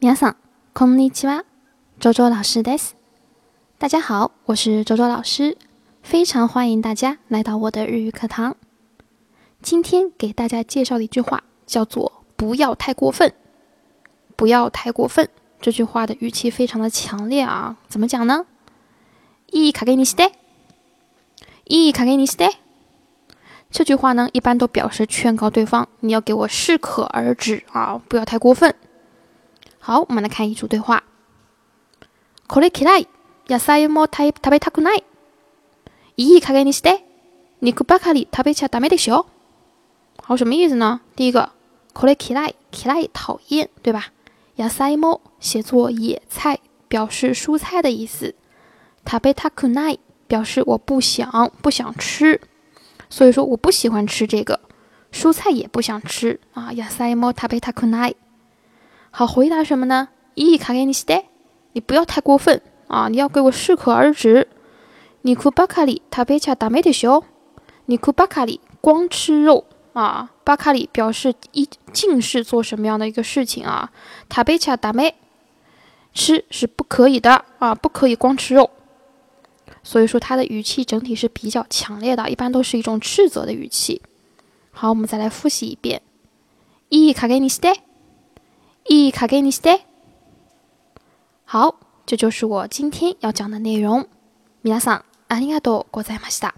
皆さん、こんにちは。周周老师です。大家好，我是周周老师，非常欢迎大家来到我的日语课堂。今天给大家介绍的一句话叫做“不要太过分”。不要太过分，这句话的语气非常的强烈啊！怎么讲呢？いい加減にして。いい加減にして。这句话呢，一般都表示劝告对方，你要给我适可而止啊，不要太过分。 好，我们来看一组对话。これ嫌い。野菜も食べたくない。いい加減にして。肉ばかり食べちゃダメでしょ。好，什么意思呢？第一个，これ嫌い，嫌い讨厌，对吧？野菜も写作野菜，表示蔬菜的意思。食べたくない表示我不想，不想吃。所以说我不喜欢吃这个蔬菜，也不想吃啊。野菜も食べたくない。 好，回答什么呢？いい加減にして。你不要太过分啊！你要给我适可而止。肉ばかり食べちゃダメでしょ。肉ばかり光吃肉啊。巴卡里表示一尽是做什么样的一个事情啊？食べちゃダメ，吃是不可以的啊，不可以光吃肉。所以说它的语气整体是比较强烈的，一般都是一种斥责的语气。好，我们再来复習一遍。いい加減にし て。いい加減にして。好，这就是我今天要讲的内容。皆さんありがとうございました。